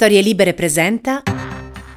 Storie Libere presenta.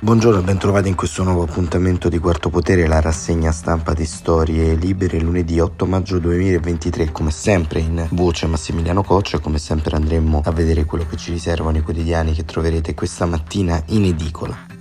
Buongiorno e bentrovati in questo nuovo appuntamento di Quarto Potere, la rassegna stampa di Storie Libere lunedì 8 maggio 2023. Come sempre in voce Massimiliano Coccia, come sempre andremo a vedere quello che ci riservano i quotidiani che troverete questa mattina in edicola.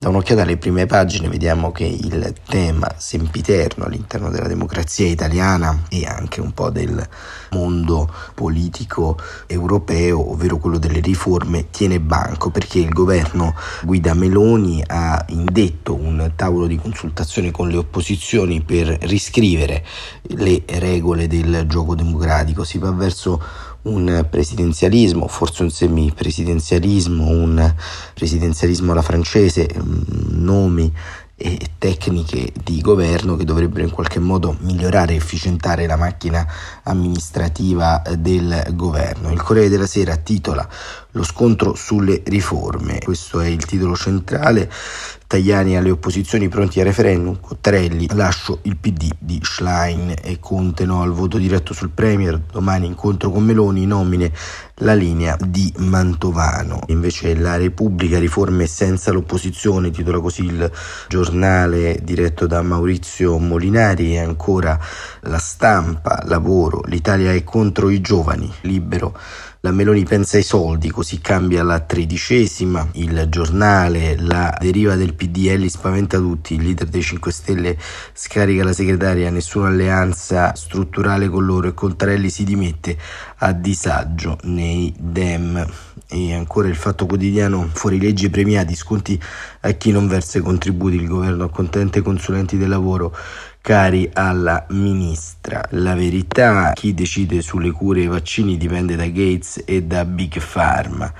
Da un'occhiata alle prime pagine vediamo che il tema sempiterno all'interno della democrazia italiana e anche un po' del mondo politico europeo, ovvero quello delle riforme, tiene banco perché il governo guida Meloni ha indetto un tavolo di consultazione con le opposizioni per riscrivere le regole del gioco democratico. Si va verso un presidenzialismo, forse un semipresidenzialismo, un presidenzialismo alla francese, mm, nomi e tecniche di governo che dovrebbero in qualche modo migliorare e efficientare la macchina amministrativa del governo. Il Corriere della Sera titola Lo scontro sulle riforme, questo è il titolo centrale. Tajani alle opposizioni pronti a referendum, Cottarelli lascio il PD di Schlein e Conte no al voto diretto sul Premier, domani incontro con Meloni, nomine la linea di Mantovano. Invece la Repubblica riforme senza l'opposizione, titola così il giornale diretto da Maurizio Molinari e ancora la stampa, lavoro, l'Italia è contro i giovani, libero la Meloni pensa ai soldi, così cambia la tredicesima, il giornale, la deriva del PDL spaventa tutti, il leader dei 5 Stelle scarica la segretaria, nessuna alleanza strutturale con loro e Contarelli si dimette a disagio nei Dem. E ancora il fatto quotidiano, fuori leggi premiati, sconti a chi non versa i contributi, il governo accontenta i consulenti del lavoro cari alla ministra. La verità, chi decide sulle cure e i vaccini dipende da Gates e da Big Pharma.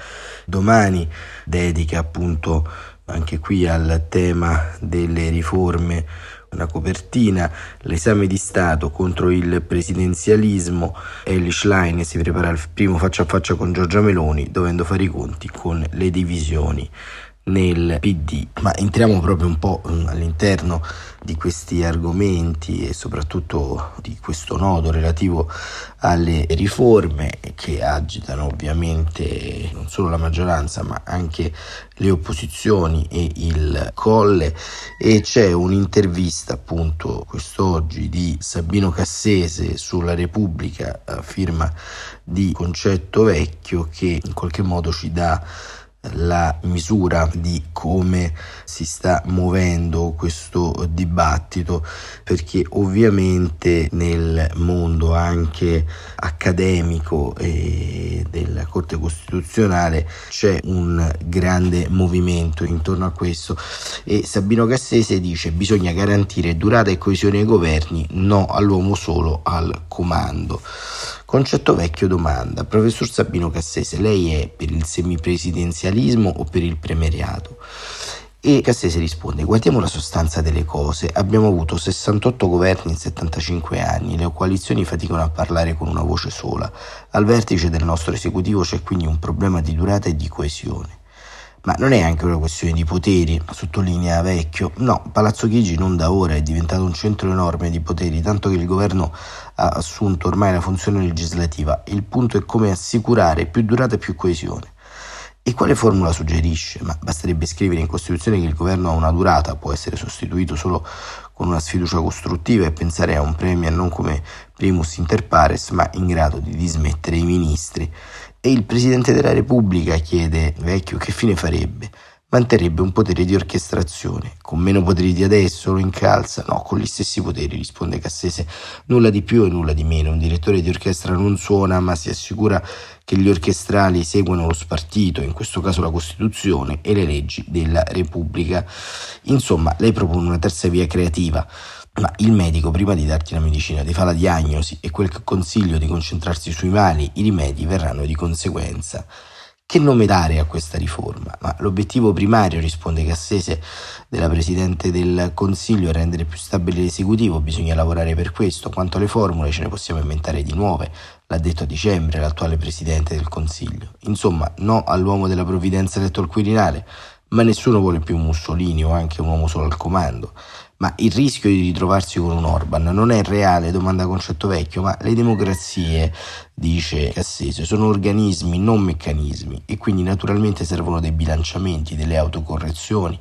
Domani dedica appunto anche qui al tema delle riforme una copertina, l'esame di Stato contro il presidenzialismo, Ellie Schlein si prepara al primo faccia a faccia con Giorgia Meloni, dovendo fare i conti con le divisioni nel PD. Ma entriamo proprio un po' mm, all'interno di questi argomenti e soprattutto di questo nodo relativo alle riforme che agitano ovviamente non solo la maggioranza ma anche le opposizioni e il colle e c'è un'intervista appunto quest'oggi di Sabino Cassese sulla Repubblica a firma di Concetto Vecchio che in qualche modo ci dà la misura di come si sta muovendo questo dibattito perché ovviamente nel mondo anche accademico e della Corte Costituzionale c'è un grande movimento intorno a questo. E Sabino Cassese dice bisogna garantire durata e coesione ai governi no all'uomo solo al comando Concetto vecchio domanda, professor Sabino Cassese, lei è per il semipresidenzialismo o per il premieriato? E Cassese risponde, guardiamo la sostanza delle cose, abbiamo avuto 68 governi in 75 anni, le coalizioni faticano a parlare con una voce sola, al vertice del nostro esecutivo c'è quindi un problema di durata e di coesione. Ma non è anche una questione di poteri, sottolinea Vecchio. No, Palazzo Chigi non da ora è diventato un centro enorme di poteri, tanto che il governo ha assunto ormai la funzione legislativa. Il punto è come assicurare più durata e più coesione. E quale formula suggerisce? Ma basterebbe scrivere in Costituzione che il governo ha una durata, può essere sostituito solo con una sfiducia costruttiva e pensare a un premier non come primus inter pares, ma in grado di dismettere i ministri. E il Presidente della Repubblica chiede Vecchio che fine farebbe? Manterrebbe un potere di orchestrazione, con meno poteri di adesso lo incalza? No, con gli stessi poteri, risponde Cassese. Nulla di più e nulla di meno. Un direttore di orchestra non suona, ma si assicura che gli orchestrali seguano lo spartito, in questo caso la Costituzione e le leggi della Repubblica. Insomma, lei propone una terza via creativa ma il medico, prima di darti la medicina, ti fa la diagnosi e quel consiglio di concentrarsi sui mali, i rimedi verranno di conseguenza. Che nome dare a questa riforma? Ma l'obiettivo primario, risponde Cassese, della Presidente del Consiglio è rendere più stabile l'esecutivo, bisogna lavorare per questo. Quanto alle formule ce ne possiamo inventare di nuove, l'ha detto a dicembre l'attuale Presidente del Consiglio. Insomma, no all'uomo della provvidenza eletto al Quirinale, ma nessuno vuole più Mussolini o anche un uomo solo al comando. Ma il rischio di ritrovarsi con un Orban non è reale, domanda concetto vecchio, ma le democrazie, dice Cassese, sono organismi, non meccanismi, e quindi naturalmente servono dei bilanciamenti, delle autocorrezioni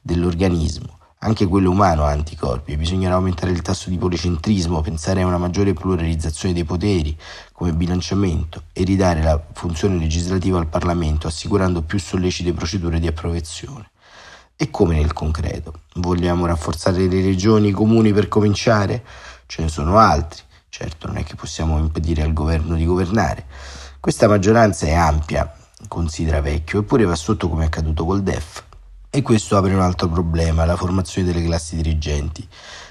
dell'organismo anche quello umano ha anticorpi bisognerà aumentare il tasso di policentrismo, pensare a una maggiore pluralizzazione dei poteri come bilanciamento e ridare la funzione legislativa al Parlamento, assicurando più sollecite procedure di approvazione. E come nel concreto? Vogliamo rafforzare le regioni, i comuni per cominciare? Ce ne sono altri. Certo, non è che possiamo impedire al governo di governare. Questa maggioranza è ampia, considera vecchio, eppure va sotto come è accaduto col DEF. E questo apre un altro problema, la formazione delle classi dirigenti.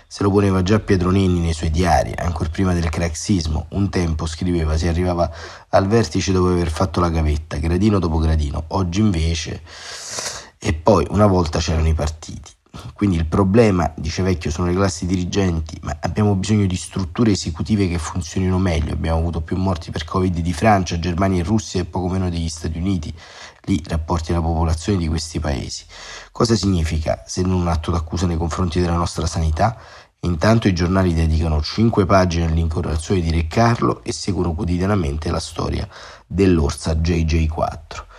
Se lo poneva già Pietro Nenni nei suoi diari, ancora prima del craxismo. Un tempo, scriveva, si arrivava al vertice dopo aver fatto la gavetta, gradino dopo gradino. Oggi invece... E poi una volta c'erano i partiti. Quindi il problema, dice Vecchio, sono le classi dirigenti, ma abbiamo bisogno di strutture esecutive che funzionino meglio. Abbiamo avuto più morti per Covid di Francia, Germania e Russia e poco meno degli Stati Uniti lì rapporti alla popolazione di questi paesi. Cosa significa se non un atto d'accusa nei confronti della nostra sanità? Intanto i giornali dedicano 5 pagine all'incorporazione di Re Carlo e seguono quotidianamente la storia dell'orsa JJ4.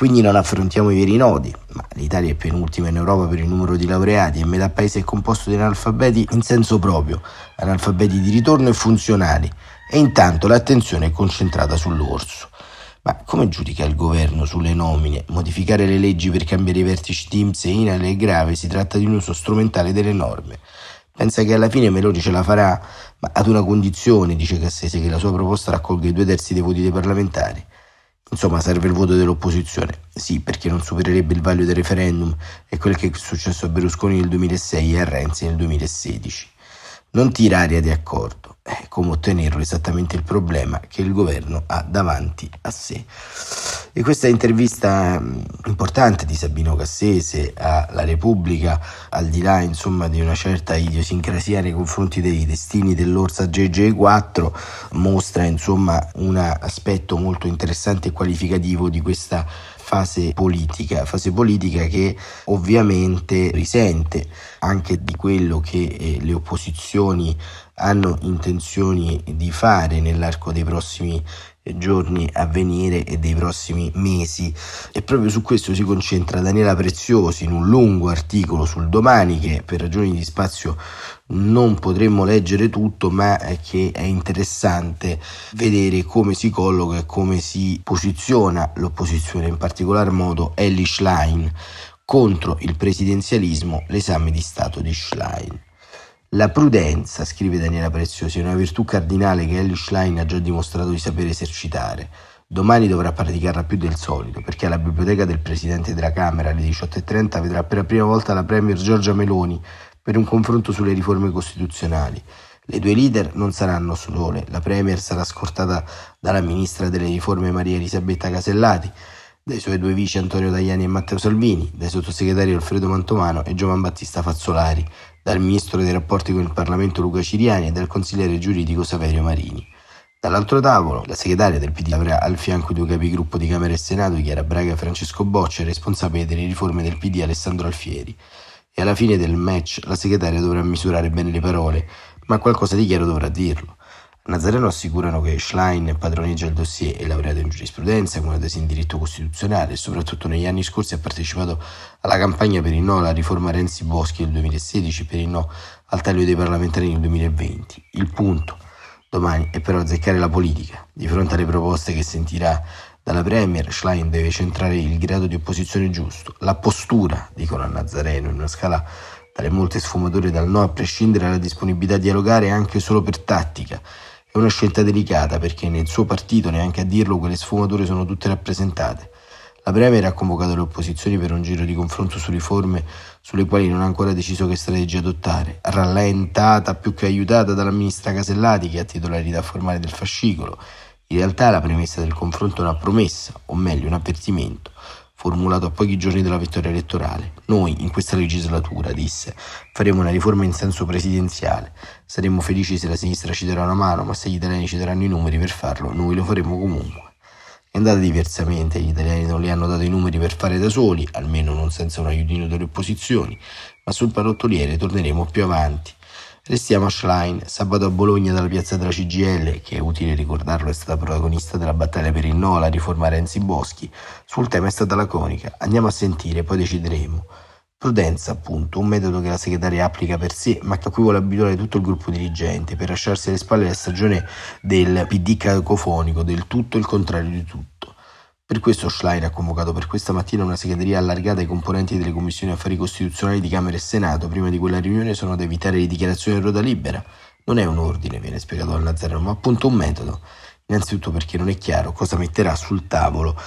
Quindi non affrontiamo i veri nodi, ma l'Italia è penultima in Europa per il numero di laureati e metà paese è composto di analfabeti in senso proprio, analfabeti di ritorno e funzionali, e intanto l'attenzione è concentrata sull'orso. Ma come giudica il governo sulle nomine? Modificare le leggi per cambiare i vertici di IMSS e INAL è grave, si tratta di un uso strumentale delle norme. Pensa che alla fine Meloni ce la farà, ma ad una condizione, dice Cassese, che la sua proposta raccolga i due terzi dei voti dei parlamentari. Insomma, serve il voto dell'opposizione. Sì, perché non supererebbe il vaglio del referendum e quel che è successo a Berlusconi nel 2006 e a Renzi nel 2016. Non tira aria di accordo. Eh, come ottenerlo? Esattamente il problema che il governo ha davanti a sé. E questa intervista mm, importante di Sabino Cassese alla Repubblica, al di là insomma di una certa idiosincrasia nei confronti dei destini dell'Orsa GG4, mostra insomma un aspetto molto interessante e qualificativo di questa fase politica, fase politica che ovviamente risente anche di quello che eh, le opposizioni hanno intenzioni di fare nell'arco dei prossimi giorni a venire e dei prossimi mesi. E proprio su questo si concentra Daniela Preziosi in un lungo articolo sul domani che per ragioni di spazio non potremmo leggere tutto ma che è interessante vedere come si colloca e come si posiziona l'opposizione in particolar modo Ellie Schlein contro il presidenzialismo l'esame di Stato di Schlein la prudenza, scrive Daniela Preziosi, è una virtù cardinale che Ellie Schlein ha già dimostrato di sapere esercitare. Domani dovrà praticarla più del solito, perché alla biblioteca del Presidente della Camera alle 18.30 vedrà per la prima volta la Premier Giorgia Meloni per un confronto sulle riforme costituzionali. Le due leader non saranno sole, la Premier sarà scortata dalla Ministra delle Riforme Maria Elisabetta Casellati, dai suoi due vici Antonio Tajani e Matteo Salvini, dai sottosegretari Alfredo Mantovano e Giovan Battista Fazzolari, dal ministro dei rapporti con il Parlamento Luca Ciriani e dal consigliere giuridico Saverio Marini. Dall'altro tavolo, la segretaria del PD avrà al fianco i due capigruppo di Camera e Senato, Chiara Braga e Francesco Boccia, responsabile delle riforme del PD Alessandro Alfieri. E alla fine del match la segretaria dovrà misurare bene le parole, ma qualcosa di chiaro dovrà dirlo. Nazareno assicurano che Schlein padroneggia il dossier e laureato in giurisprudenza, con una tesi in diritto costituzionale e soprattutto negli anni scorsi ha partecipato alla campagna per il no alla riforma Renzi-Boschi del 2016 e per il no al taglio dei parlamentari nel 2020. Il punto domani è però azzeccare la politica. Di fronte alle proposte che sentirà dalla Premier, Schlein deve centrare il grado di opposizione giusto, la postura, dicono a Nazareno, in una scala dalle molte sfumature dal no a prescindere dalla disponibilità a dialogare anche solo per tattica è una scelta delicata perché nel suo partito, neanche a dirlo, quelle sfumature sono tutte rappresentate. La Premier ha convocato le opposizioni per un giro di confronto su riforme sulle quali non ha ancora deciso che strategia adottare, rallentata più che aiutata dalla ministra Casellati che ha titolarità formale del fascicolo. In realtà la premessa del confronto è una promessa, o meglio un avvertimento, formulato a pochi giorni dalla vittoria elettorale. Noi, in questa legislatura, disse, faremo una riforma in senso presidenziale. Saremmo felici se la sinistra ci darà una mano, ma se gli italiani ci daranno i numeri per farlo, noi lo faremo comunque. andata diversamente, gli italiani non li hanno dato i numeri per fare da soli, almeno non senza un aiutino delle opposizioni, ma sul parottoliere torneremo più avanti. Restiamo a Schlein, sabato a Bologna dalla piazza della CGL, che è utile ricordarlo è stata protagonista della battaglia per il no alla riforma Renzi Boschi, sul tema è stata laconica, andiamo a sentire, poi decideremo. Prudenza, appunto, un metodo che la segretaria applica per sé, ma a cui vuole abituare tutto il gruppo dirigente per lasciarsi alle spalle la stagione del PD cacofonico, del tutto il contrario di tutto. Per questo Schlein ha convocato per questa mattina una segreteria allargata ai componenti delle commissioni affari costituzionali di Camera e Senato. Prima di quella riunione sono da evitare le dichiarazioni in ruota libera. Non è un ordine, viene spiegato dal Nazareno, ma appunto un metodo. Innanzitutto perché non è chiaro cosa metterà sul tavolo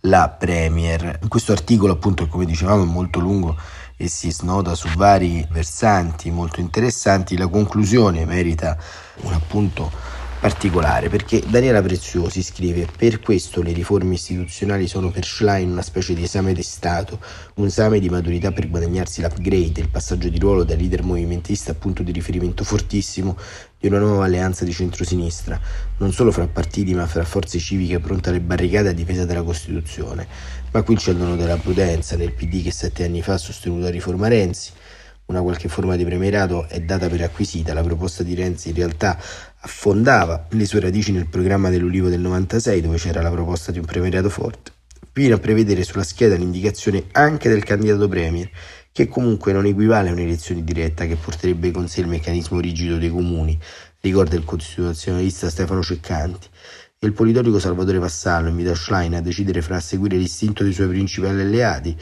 la Premier. Questo articolo, appunto, come dicevamo, è molto lungo e si snoda su vari versanti molto interessanti. La conclusione merita un appunto particolare perché Daniela Preziosi scrive per questo le riforme istituzionali sono per Schlein una specie di esame di Stato, un esame di maturità per guadagnarsi l'upgrade, il passaggio di ruolo da leader movimentista a punto di riferimento fortissimo di una nuova alleanza di centrosinistra, non solo fra partiti ma fra forze civiche pronte alle barricate a difesa della Costituzione. Ma qui c'è il dono della prudenza nel PD che sette anni fa ha sostenuto la riforma Renzi, una qualche forma di premierato è data per acquisita, la proposta di Renzi in realtà affondava le sue radici nel programma dell'Ulivo del 96 dove c'era la proposta di un premierato forte, fino a prevedere sulla scheda l'indicazione anche del candidato premier, che comunque non equivale a un'elezione diretta che porterebbe con sé il meccanismo rigido dei comuni, ricorda il costituzionalista Stefano Ceccanti, e il politorico Salvatore Vassallo invita Schlein a decidere fra seguire l'istinto dei suoi principali alleati,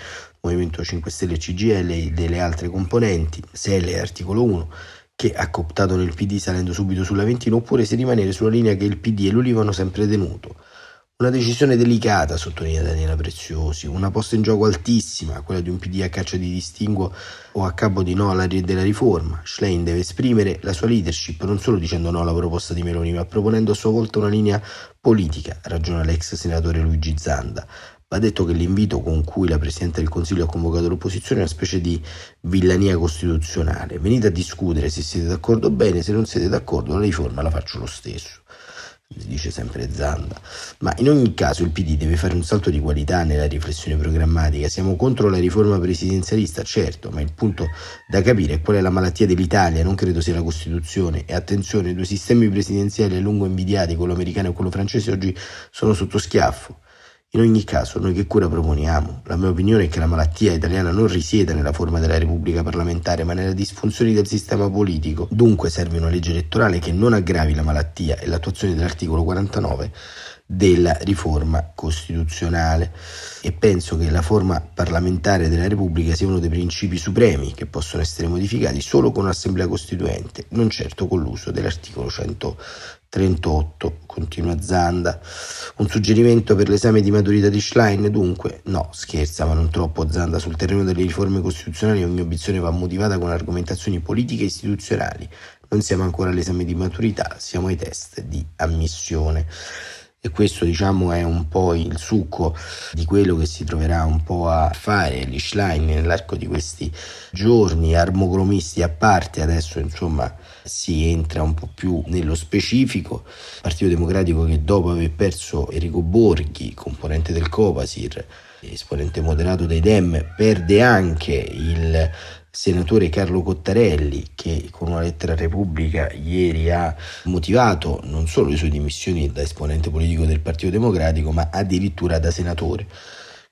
Movimento 5 Stelle e CGL e delle altre componenti, SEL e articolo 1, che ha cooptato nel PD salendo subito sull'Aventino, oppure se rimanere sulla linea che il PD e l'Ulivo hanno sempre tenuto. Una decisione delicata, sottolinea Daniela Preziosi, una posta in gioco altissima, quella di un PD a caccia di distinguo o a capo di no alla della riforma. Schlein deve esprimere la sua leadership non solo dicendo no alla proposta di Meloni, ma proponendo a sua volta una linea politica, ragiona l'ex senatore Luigi Zanda. Va detto che l'invito con cui la Presidente del Consiglio ha convocato l'opposizione è una specie di villania costituzionale. Venite a discutere se siete d'accordo bene, se non siete d'accordo la riforma la faccio lo stesso dice sempre Zanda. Ma in ogni caso il PD deve fare un salto di qualità nella riflessione programmatica. Siamo contro la riforma presidenzialista, certo, ma il punto da capire è qual è la malattia dell'Italia, non credo sia la Costituzione. E attenzione, i due sistemi presidenziali a lungo invidiati, quello americano e quello francese, oggi sono sotto schiaffo. In ogni caso, noi che cura proponiamo? La mia opinione è che la malattia italiana non risieda nella forma della Repubblica parlamentare, ma nelle disfunzioni del sistema politico. Dunque serve una legge elettorale che non aggravi la malattia e l'attuazione dell'articolo 49 della riforma costituzionale e penso che la forma parlamentare della Repubblica sia uno dei principi supremi che possono essere modificati solo con un'assemblea costituente, non certo con l'uso dell'articolo 100 38, continua Zanda. Un suggerimento per l'esame di maturità di Schlein? Dunque, no, scherza, ma non troppo Zanda. Sul terreno delle riforme costituzionali ogni obiezione va motivata con argomentazioni politiche e istituzionali. Non siamo ancora all'esame di maturità, siamo ai test di ammissione e questo diciamo è un po' il succo di quello che si troverà un po' a fare l'Ishline nell'arco di questi giorni, armocromisti a parte, adesso insomma si entra un po' più nello specifico. Partito Democratico che dopo aver perso Enrico Borghi, componente del Copasir, esponente moderato dei Dem, perde anche il senatore Carlo Cottarelli che con una lettera a Repubblica ieri ha motivato non solo le sue dimissioni da esponente politico del Partito Democratico ma addirittura da senatore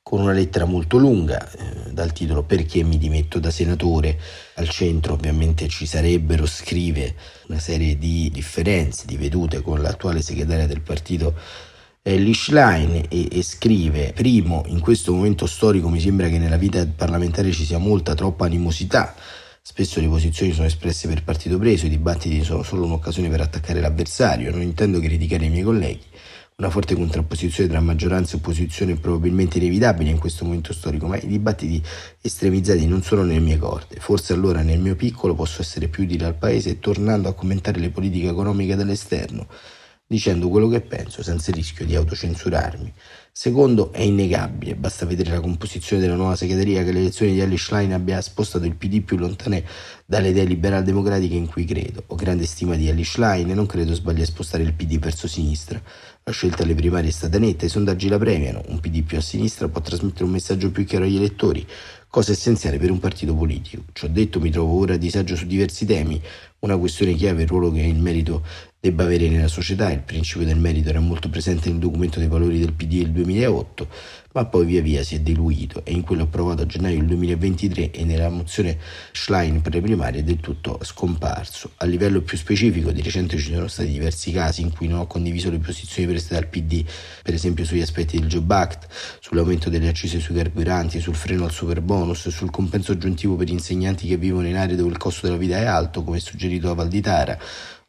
con una lettera molto lunga eh, dal titolo Perché mi dimetto da senatore. Al centro ovviamente ci sarebbero, scrive, una serie di differenze, di vedute con l'attuale segretaria del partito Ellie Schlein e, e, scrive primo in questo momento storico mi sembra che nella vita parlamentare ci sia molta troppa animosità. Spesso le posizioni sono espresse per partito preso i dibattiti sono solo un'occasione per attaccare l'avversario. Non intendo criticare i miei colleghi. Una forte contrapposizione tra maggioranza e opposizione è probabilmente inevitabile in questo momento storico, ma i dibattiti estremizzati non sono nelle mie corde. Forse allora nel mio piccolo posso essere più utile al Paese tornando a commentare le politiche economiche dall'esterno dicendo quello che penso senza il rischio di autocensurarmi. Secondo, è innegabile, basta vedere la composizione della nuova segreteria che l'elezione di Ali Schlein abbia spostato il PD più lontane dalle idee liberal-democratiche in cui credo. Ho grande stima di Ali Schlein e non credo sbagli a spostare il PD verso sinistra. La scelta alle primarie è stata netta, i sondaggi la premiano, un PD più a sinistra può trasmettere un messaggio più chiaro agli elettori, cosa essenziale per un partito politico. Ciò detto, mi trovo ora a disagio su diversi temi, una questione chiave è il ruolo che il merito debba avere nella società. Il principio del merito era molto presente nel documento dei valori del PD del 2008, ma poi via via si è diluito e in quello approvato a gennaio del 2023 e nella mozione Schlein per le primarie è del tutto scomparso. A livello più specifico, di recente ci sono stati diversi casi in cui non ho condiviso le posizioni prese dal PD, per esempio sugli aspetti del Job Act, sull'aumento delle accise sui carburanti, sul freno al super bonus, sul compenso aggiuntivo per insegnanti che vivono in aree dove il costo della vita è alto, come suggerito da Valditara,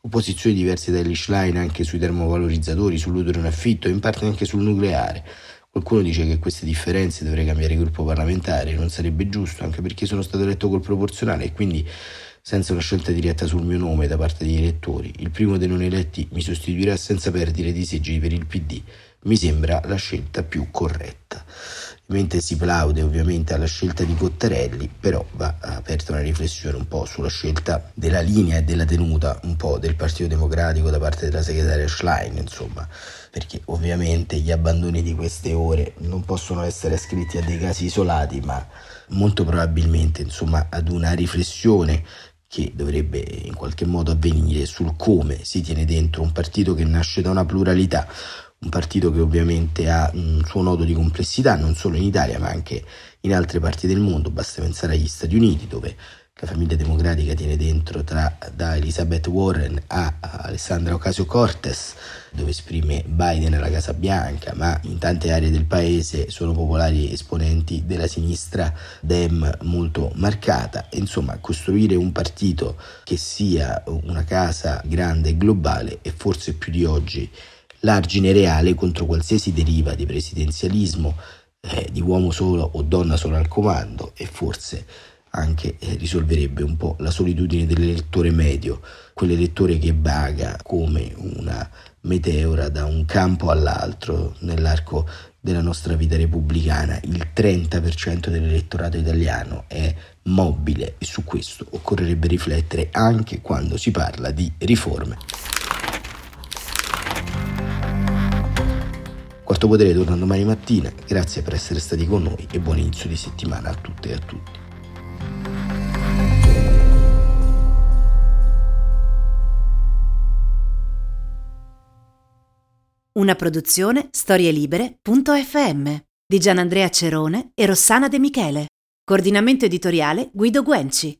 Opposizioni diverse da Schlein anche sui termovalorizzatori, sull'utero in affitto e in parte anche sul nucleare. Qualcuno dice che queste differenze dovrei cambiare gruppo parlamentare, non sarebbe giusto, anche perché sono stato eletto col proporzionale e quindi senza una scelta diretta sul mio nome da parte degli elettori. Il primo dei non eletti mi sostituirà senza perdere di seggi per il PD. Mi sembra la scelta più corretta mentre si plaude ovviamente alla scelta di Cottarelli, però va aperta una riflessione un po' sulla scelta della linea e della tenuta un po' del Partito Democratico da parte della segretaria Schlein, insomma, perché ovviamente gli abbandoni di queste ore non possono essere ascritti a dei casi isolati, ma molto probabilmente insomma ad una riflessione che dovrebbe in qualche modo avvenire sul come si tiene dentro un partito che nasce da una pluralità, un partito che ovviamente ha un suo nodo di complessità non solo in Italia ma anche in altre parti del mondo, basta pensare agli Stati Uniti dove la famiglia democratica tiene dentro tra, da Elizabeth Warren a Alessandra Ocasio-Cortez, dove esprime Biden alla Casa Bianca, ma in tante aree del paese sono popolari esponenti della sinistra dem molto marcata. Insomma, costruire un partito che sia una casa grande e globale e forse più di oggi l'argine reale contro qualsiasi deriva di presidenzialismo, eh, di uomo solo o donna solo al comando e forse anche eh, risolverebbe un po' la solitudine dell'elettore medio, quell'elettore che vaga come una meteora da un campo all'altro nell'arco della nostra vita repubblicana. Il 30% dell'elettorato italiano è mobile e su questo occorrerebbe riflettere anche quando si parla di riforme. Quarto Potere torna domani mattina, grazie per essere stati con noi e buon inizio di settimana a tutte e a tutti. Una produzione storielibere.fm di Gianandrea Cerone e Rossana De Michele. Coordinamento editoriale Guido Guenci.